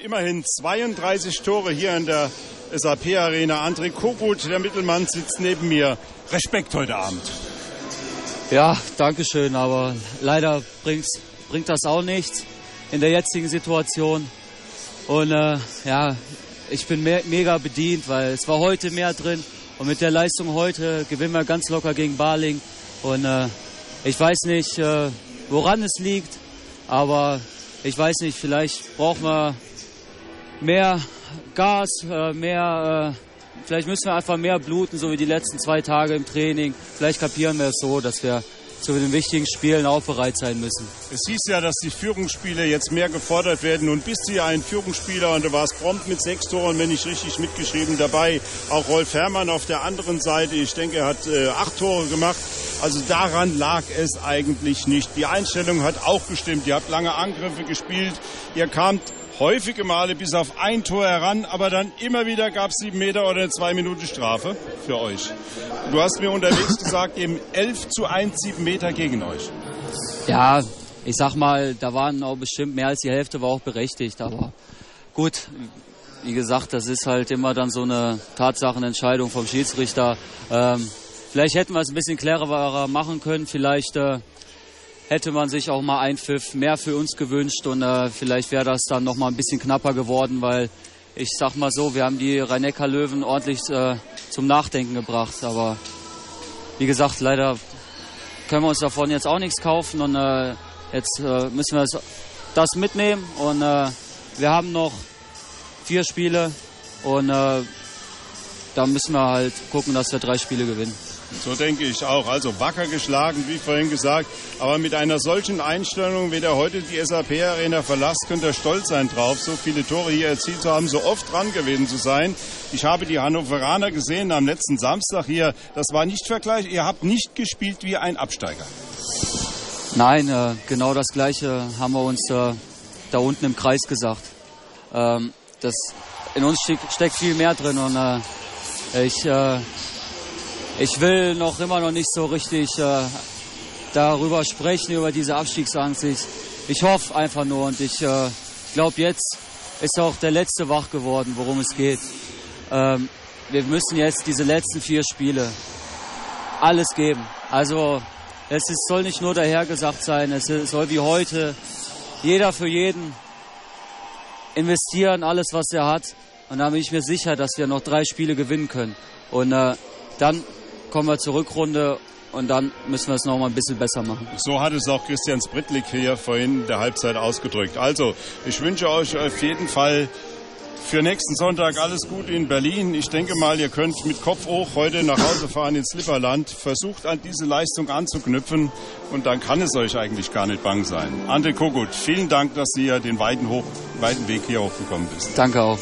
Immerhin 32 Tore hier in der SAP Arena. André Kogut, der Mittelmann, sitzt neben mir. Respekt heute Abend. Ja, danke schön, aber leider bringt das auch nichts in der jetzigen Situation. Und äh, ja, ich bin me mega bedient, weil es war heute mehr drin. Und mit der Leistung heute gewinnen wir ganz locker gegen Baling. Und äh, ich weiß nicht, äh, woran es liegt, aber ich weiß nicht, vielleicht brauchen wir mehr Gas, äh, mehr, äh, vielleicht müssen wir einfach mehr bluten, so wie die letzten zwei Tage im Training. Vielleicht kapieren wir es so, dass wir zu den wichtigen Spielen auch bereit sein müssen. Es hieß ja, dass die Führungsspiele jetzt mehr gefordert werden. Und bist du ja ein Führungsspieler und du warst prompt mit sechs Toren, wenn ich richtig mitgeschrieben, dabei. Auch Rolf Herrmann auf der anderen Seite. Ich denke, er hat äh, acht Tore gemacht. Also daran lag es eigentlich nicht. Die Einstellung hat auch gestimmt. Ihr habt lange Angriffe gespielt. Ihr kamt häufige Male bis auf ein Tor heran, aber dann immer wieder gab es sieben Meter oder eine zwei Minuten Strafe für euch. Du hast mir unterwegs gesagt, eben 11 zu 1 sieben Meter gegen euch. Ja, ich sag mal, da waren auch bestimmt mehr als die Hälfte war auch berechtigt, aber gut, wie gesagt, das ist halt immer dann so eine Tatsachenentscheidung vom Schiedsrichter. Ähm, vielleicht hätten wir es ein bisschen klarer machen können, vielleicht äh, hätte man sich auch mal ein Pfiff mehr für uns gewünscht und äh, vielleicht wäre das dann noch mal ein bisschen knapper geworden, weil ich sag mal so, wir haben die rhein löwen ordentlich äh, zum Nachdenken gebracht, aber wie gesagt, leider können wir uns davon jetzt auch nichts kaufen und äh, jetzt äh, müssen wir das mitnehmen und äh, wir haben noch vier Spiele und äh, da müssen wir halt gucken, dass wir drei Spiele gewinnen. So denke ich auch. Also wacker geschlagen, wie vorhin gesagt. Aber mit einer solchen Einstellung, wie der heute die SAP-Arena verlasst, könnt ihr stolz sein drauf, so viele Tore hier erzielt zu haben, so oft dran gewesen zu sein. Ich habe die Hannoveraner gesehen am letzten Samstag hier. Das war nicht vergleich. Ihr habt nicht gespielt wie ein Absteiger. Nein, äh, genau das Gleiche haben wir uns äh, da unten im Kreis gesagt. Ähm, das, in uns steckt viel mehr drin und äh, ich äh, ich will noch immer noch nicht so richtig äh, darüber sprechen, über diese Abstiegsangst. Ich, ich hoffe einfach nur und ich äh, glaube, jetzt ist auch der Letzte wach geworden, worum es geht. Ähm, wir müssen jetzt diese letzten vier Spiele alles geben. Also es ist, soll nicht nur dahergesagt sein, es soll wie heute jeder für jeden investieren, alles was er hat. Und da bin ich mir sicher, dass wir noch drei Spiele gewinnen können. Und äh, dann kommen wir zur Rückrunde und dann müssen wir es noch mal ein bisschen besser machen. So hat es auch Christian Spritlik hier vorhin in der Halbzeit ausgedrückt. Also, ich wünsche euch auf jeden Fall für nächsten Sonntag alles Gute in Berlin. Ich denke mal, ihr könnt mit Kopf hoch heute nach Hause fahren ins Lipperland. Versucht an diese Leistung anzuknüpfen und dann kann es euch eigentlich gar nicht bang sein. Ante Kogut, vielen Dank, dass ihr den weiten, hoch, weiten Weg hier hochgekommen bist. Danke auch.